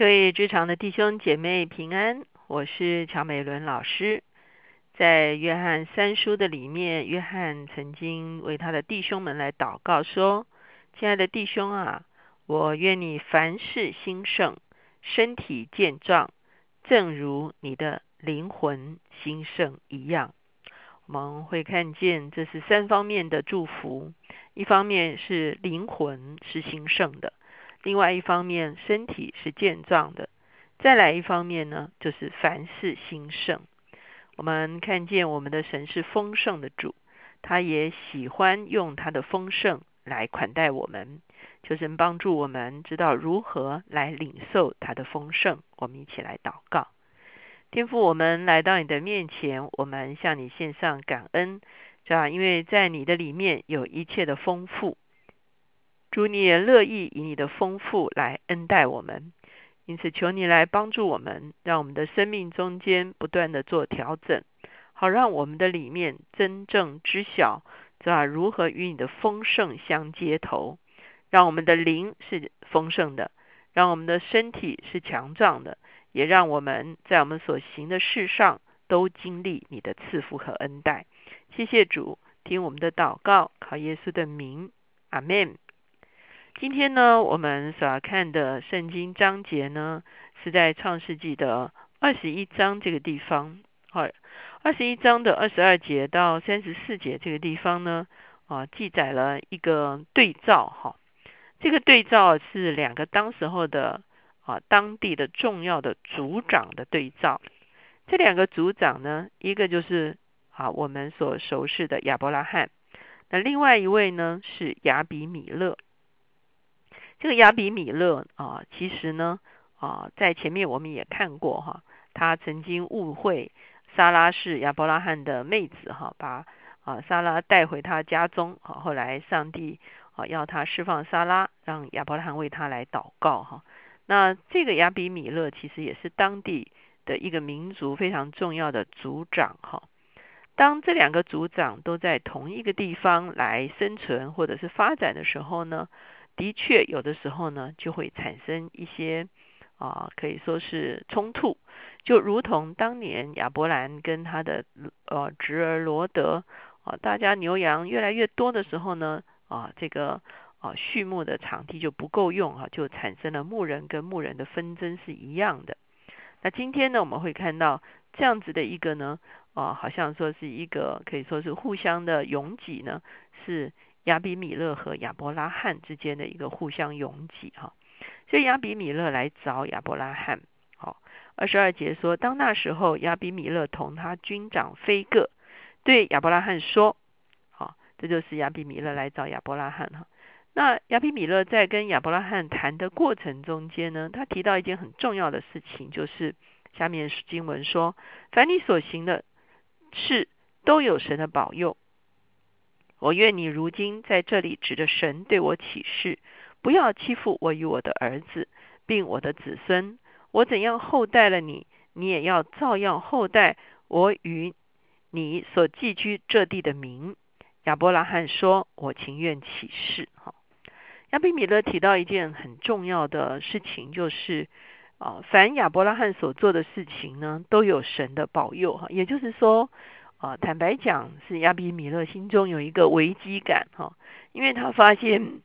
各位职场的弟兄姐妹平安，我是乔美伦老师。在约翰三书的里面，约翰曾经为他的弟兄们来祷告说：“亲爱的弟兄啊，我愿你凡事兴盛，身体健壮，正如你的灵魂兴盛一样。”我们会看见这是三方面的祝福：一方面是灵魂是兴盛的。另外一方面，身体是健壮的；再来一方面呢，就是凡事兴盛。我们看见我们的神是丰盛的主，他也喜欢用他的丰盛来款待我们，就是帮助我们知道如何来领受他的丰盛。我们一起来祷告，天父，我们来到你的面前，我们向你献上感恩，是吧？因为在你的里面有一切的丰富。主，你也乐意以你的丰富来恩待我们，因此求你来帮助我们，让我们的生命中间不断的做调整，好让我们的里面真正知晓，知道如何与你的丰盛相接头，让我们的灵是丰盛的，让我们的身体是强壮的，也让我们在我们所行的事上都经历你的赐福和恩待。谢谢主，听我们的祷告，靠耶稣的名，阿门。今天呢，我们所要看的圣经章节呢，是在创世纪的二十一章这个地方。好，二十一章的二十二节到三十四节这个地方呢，啊，记载了一个对照。哈，这个对照是两个当时候的啊当地的重要的族长的对照。这两个族长呢，一个就是啊我们所熟悉的亚伯拉罕，那另外一位呢是亚比米勒。这个亚比米勒啊，其实呢啊，在前面我们也看过哈，他曾经误会莎拉是亚伯拉罕的妹子哈，把啊莎拉带回他家中啊，后来上帝啊要他释放莎拉，让亚伯拉罕为他来祷告哈。那这个亚比米勒其实也是当地的一个民族非常重要的族长哈。当这两个族长都在同一个地方来生存或者是发展的时候呢？的确，有的时候呢，就会产生一些啊，可以说是冲突，就如同当年亚伯兰跟他的呃侄儿罗德啊，大家牛羊越来越多的时候呢，啊，这个啊畜牧的场地就不够用啊，就产生了牧人跟牧人的纷争是一样的。那今天呢，我们会看到这样子的一个呢，啊，好像说是一个可以说是互相的拥挤呢，是。亚比米勒和亚伯拉罕之间的一个互相拥挤哈，所以亚比米勒来找亚伯拉罕。好，二十二节说，当那时候亚比米勒同他军长菲个对亚伯拉罕说：“好，这就是亚比米勒来找亚伯拉罕哈。”那亚比米勒在跟亚伯拉罕谈的过程中间呢，他提到一件很重要的事情，就是下面经文说：“凡你所行的事，都有神的保佑。”我愿你如今在这里指着神对我起誓，不要欺负我与我的儿子，并我的子孙。我怎样厚待了你，你也要照样厚待我与你所寄居这地的民。亚伯拉罕说：“我情愿起誓。”哈，亚比米勒提到一件很重要的事情，就是啊，凡亚伯拉罕所做的事情呢，都有神的保佑。哈，也就是说。啊，坦白讲，是亚比米勒心中有一个危机感哈，因为他发现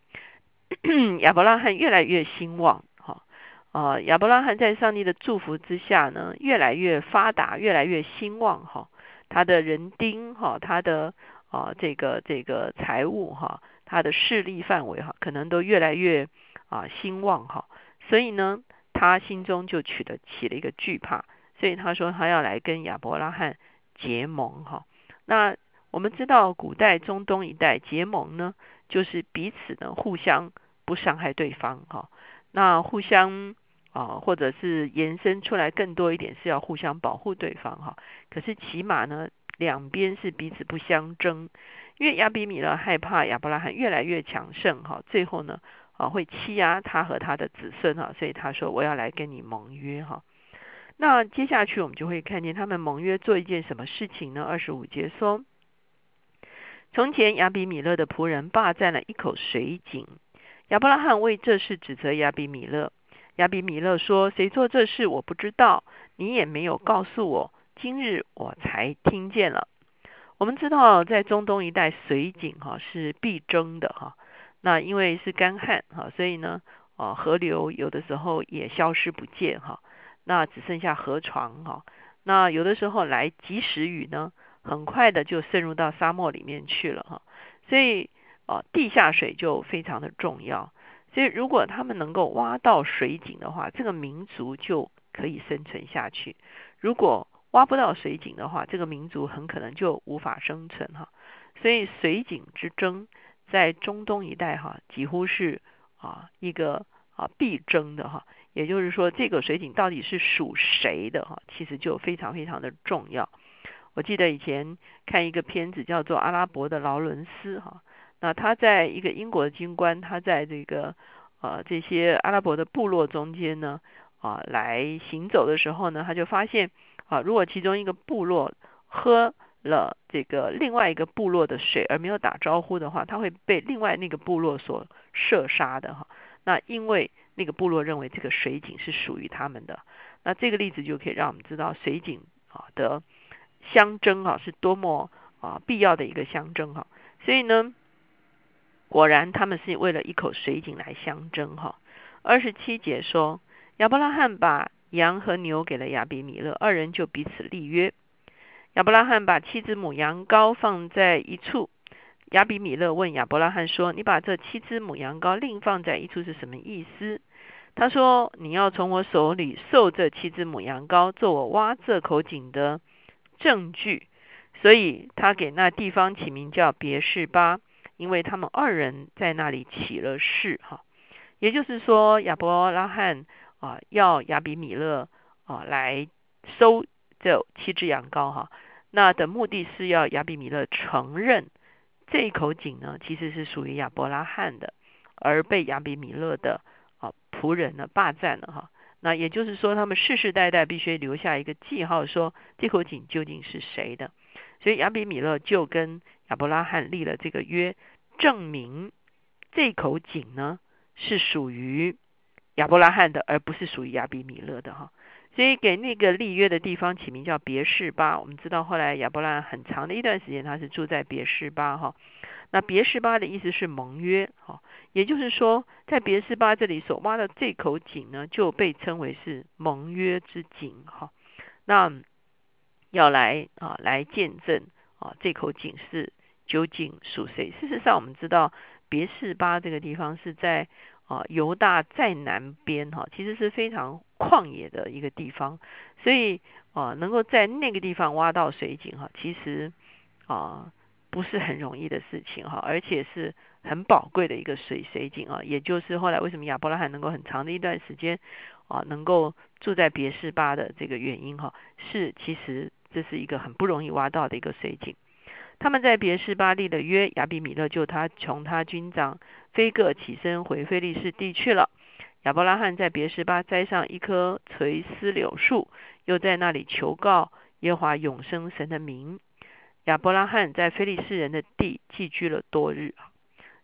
亚伯拉罕越来越兴旺哈，啊，亚伯拉罕在上帝的祝福之下呢，越来越发达，越来越兴旺哈，他的人丁哈，他的啊这个这个财务哈，他的势力范围哈，可能都越来越啊兴旺哈，所以呢，他心中就取得起了一个惧怕，所以他说他要来跟亚伯拉罕。结盟哈，那我们知道古代中东一带结盟呢，就是彼此呢互相不伤害对方哈，那互相啊或者是延伸出来更多一点是要互相保护对方哈，可是起码呢两边是彼此不相争，因为亚比米勒害怕亚伯拉罕越来越强盛哈，最后呢啊会欺压他和他的子孙哈，所以他说我要来跟你盟约哈。那接下去我们就会看见他们盟约做一件什么事情呢？二十五节说：从前亚比米勒的仆人霸占了一口水井，亚伯拉罕为这事指责亚比米勒。亚比米勒说：“谁做这事我不知道，你也没有告诉我，今日我才听见了。”我们知道，在中东一带水井哈是必争的哈。那因为是干旱哈，所以呢，啊河流有的时候也消失不见哈。那只剩下河床哈。那有的时候来及时雨呢，很快的就渗入到沙漠里面去了哈。所以啊，地下水就非常的重要。所以，如果他们能够挖到水井的话，这个民族就可以生存下去；如果挖不到水井的话，这个民族很可能就无法生存哈。所以，水井之争在中东一带哈，几乎是啊一个啊必争的哈。也就是说，这个水井到底是属谁的哈，其实就非常非常的重要。我记得以前看一个片子叫做《阿拉伯的劳伦斯》哈。那他在一个英国的军官，他在这个呃这些阿拉伯的部落中间呢啊来行走的时候呢，他就发现啊，如果其中一个部落喝了这个另外一个部落的水而没有打招呼的话，他会被另外那个部落所射杀的哈。那因为那个部落认为这个水井是属于他们的，那这个例子就可以让我们知道水井啊的相争啊是多么啊必要的一个相争哈。所以呢。果然，他们是为了一口水井来相争哈。二十七节说，亚伯拉罕把羊和牛给了亚比米勒，二人就彼此立约。亚伯拉罕把七只母羊羔放在一处。亚比米勒问亚伯拉罕说：“你把这七只母羊羔另放在一处是什么意思？”他说：“你要从我手里受这七只母羊羔，做我挖这口井的证据。”所以他给那地方起名叫别是巴。因为他们二人在那里起了誓，哈，也就是说亚伯拉罕啊要亚比米勒啊来收这七只羊羔，哈，那的目的是要亚比米勒承认这一口井呢其实是属于亚伯拉罕的，而被亚比米勒的啊仆人呢霸占了，哈，那也就是说他们世世代代必须留下一个记号，说这口井究竟是谁的。所以亚比米勒就跟亚伯拉罕立了这个约，证明这口井呢是属于亚伯拉罕的，而不是属于亚比米勒的哈。所以给那个立约的地方起名叫别是巴。我们知道后来亚伯拉罕很长的一段时间他是住在别是巴哈。那别是巴的意思是盟约哈，也就是说在别是巴这里所挖的这口井呢，就被称为是盟约之井哈。那要来啊，来见证啊，这口井是究竟属谁？事实上，我们知道别是巴这个地方是在啊犹大在南边哈，其实是非常旷野的一个地方，所以啊能够在那个地方挖到水井哈，其实啊不是很容易的事情哈，而且是很宝贵的一个水水井啊，也就是后来为什么亚伯拉罕能够很长的一段时间啊能够住在别是巴的这个原因哈，是其实。这是一个很不容易挖到的一个水井。他们在别是巴利的约，亚比米勒就他从他军长菲戈起身回菲利士地去了。亚伯拉罕在别是巴栽上一棵垂丝柳树，又在那里求告耶华永生神的名。亚伯拉罕在菲利士人的地寄居了多日。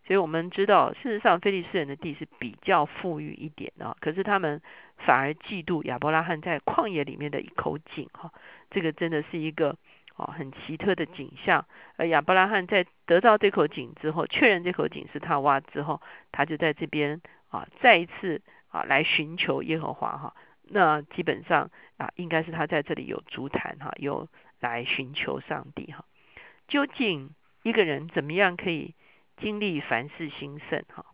所以我们知道，事实上菲利士人的地是比较富裕一点的，可是他们反而嫉妒亚伯拉罕在旷野里面的一口井哈。这个真的是一个很奇特的景象。而亚伯拉罕在得到这口井之后，确认这口井是他挖之后，他就在这边啊再一次啊来寻求耶和华哈。那基本上啊应该是他在这里有足坛哈，有来寻求上帝哈。究竟一个人怎么样可以经历凡事兴盛哈？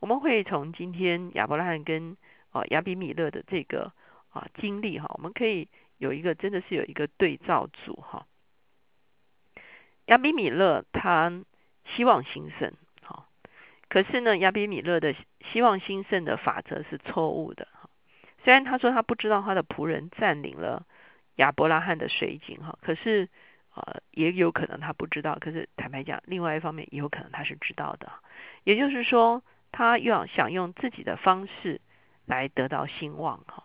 我们会从今天亚伯拉罕跟啊亚比米勒的这个啊经历哈，我们可以。有一个真的是有一个对照组哈，亚比米勒他希望兴盛，哈，可是呢，亚比米勒的希望兴盛的法则是错误的。虽然他说他不知道他的仆人占领了亚伯拉罕的水井哈，可是呃也有可能他不知道。可是坦白讲，另外一方面也有可能他是知道的。也就是说，他要想用自己的方式来得到兴旺哈。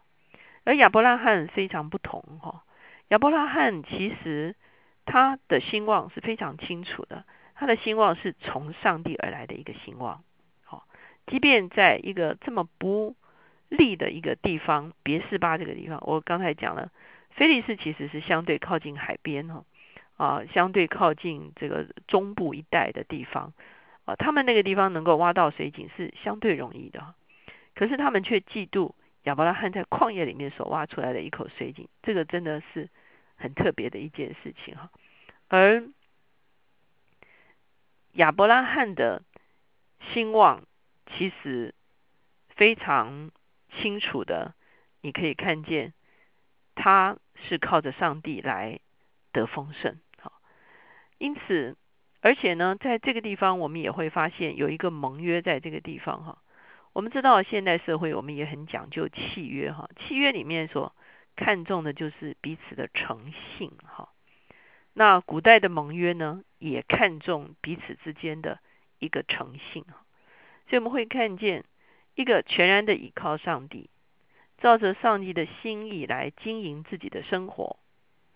而亚伯拉罕非常不同哈，亚伯拉罕其实他的兴旺是非常清楚的，他的兴旺是从上帝而来的一个兴旺，好，即便在一个这么不利的一个地方，别是巴这个地方，我刚才讲了，菲利斯其实是相对靠近海边哈，啊，相对靠近这个中部一带的地方，啊，他们那个地方能够挖到水井是相对容易的，可是他们却嫉妒亚伯拉罕在旷野里面所挖出来的一口水井，这个真的是很特别的一件事情哈，而亚伯拉罕的兴旺其实非常。清楚的，你可以看见，他是靠着上帝来得丰盛。好，因此，而且呢，在这个地方，我们也会发现有一个盟约在这个地方。哈，我们知道现代社会，我们也很讲究契约。哈，契约里面所看重的就是彼此的诚信。哈，那古代的盟约呢，也看重彼此之间的一个诚信。所以我们会看见。一个全然的倚靠上帝，照着上帝的心意来经营自己的生活，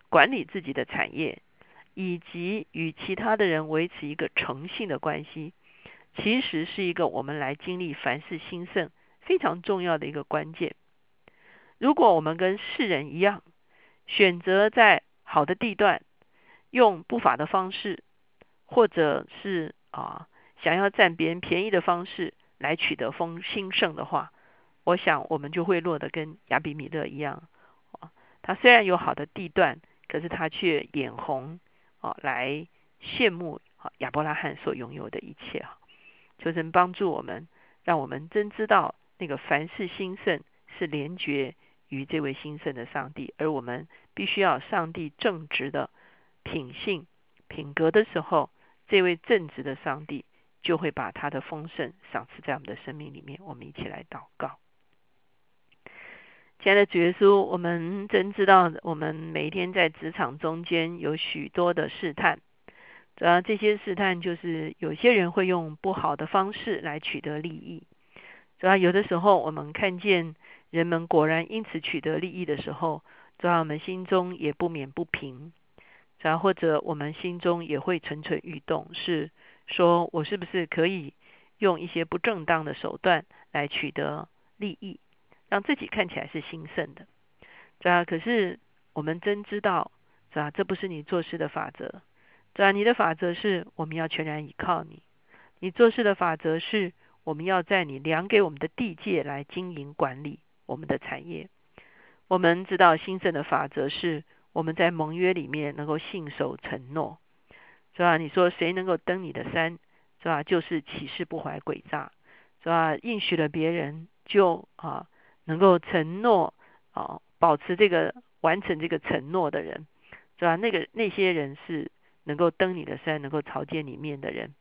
管理自己的产业，以及与其他的人维持一个诚信的关系，其实是一个我们来经历凡事兴盛非常重要的一个关键。如果我们跟世人一样，选择在好的地段，用不法的方式，或者是啊想要占别人便宜的方式。来取得丰兴盛的话，我想我们就会落得跟亚比米勒一样啊。他虽然有好的地段，可是他却眼红啊，来羡慕啊亚伯拉罕所拥有的一切啊。求神帮助我们，让我们真知道那个凡事兴盛是连绝于这位兴盛的上帝，而我们必须要上帝正直的品性品格的时候，这位正直的上帝。就会把他的丰盛赏赐在我们的生命里面。我们一起来祷告，亲爱的主耶稣，我们真知道，我们每一天在职场中间有许多的试探，主要这些试探就是有些人会用不好的方式来取得利益。主要有的时候，我们看见人们果然因此取得利益的时候，主要我们心中也不免不平，主要或者我们心中也会蠢蠢欲动，是。说我是不是可以用一些不正当的手段来取得利益，让自己看起来是兴盛的，对啊？可是我们真知道，是吧？这不是你做事的法则，对啊？你的法则是我们要全然依靠你，你做事的法则是我们要在你量给我们的地界来经营管理我们的产业。我们知道兴盛的法则是我们在盟约里面能够信守承诺。是吧？你说谁能够登你的山，是吧？就是起誓不怀诡诈，是吧？应许了别人就啊，能够承诺啊，保持这个完成这个承诺的人，是吧？那个那些人是能够登你的山，能够朝见你面的人。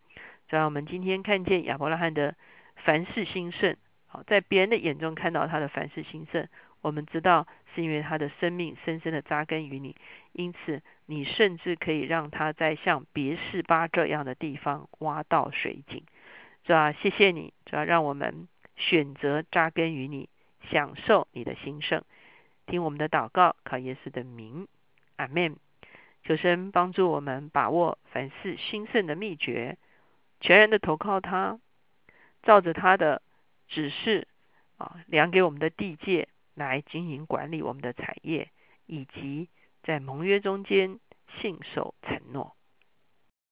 是吧？我们今天看见亚伯拉罕的凡事兴盛，好，在别人的眼中看到他的凡事兴盛。我们知道是因为他的生命深深的扎根于你，因此你甚至可以让他在像别是巴这样的地方挖到水井，是吧？谢谢你，主要让我们选择扎根于你，享受你的兴盛。听我们的祷告，靠耶稣的名，阿门。求神帮助我们把握凡事兴盛的秘诀，全然的投靠他，照着他的指示啊，量给我们的地界。来经营管理我们的产业，以及在盟约中间信守承诺。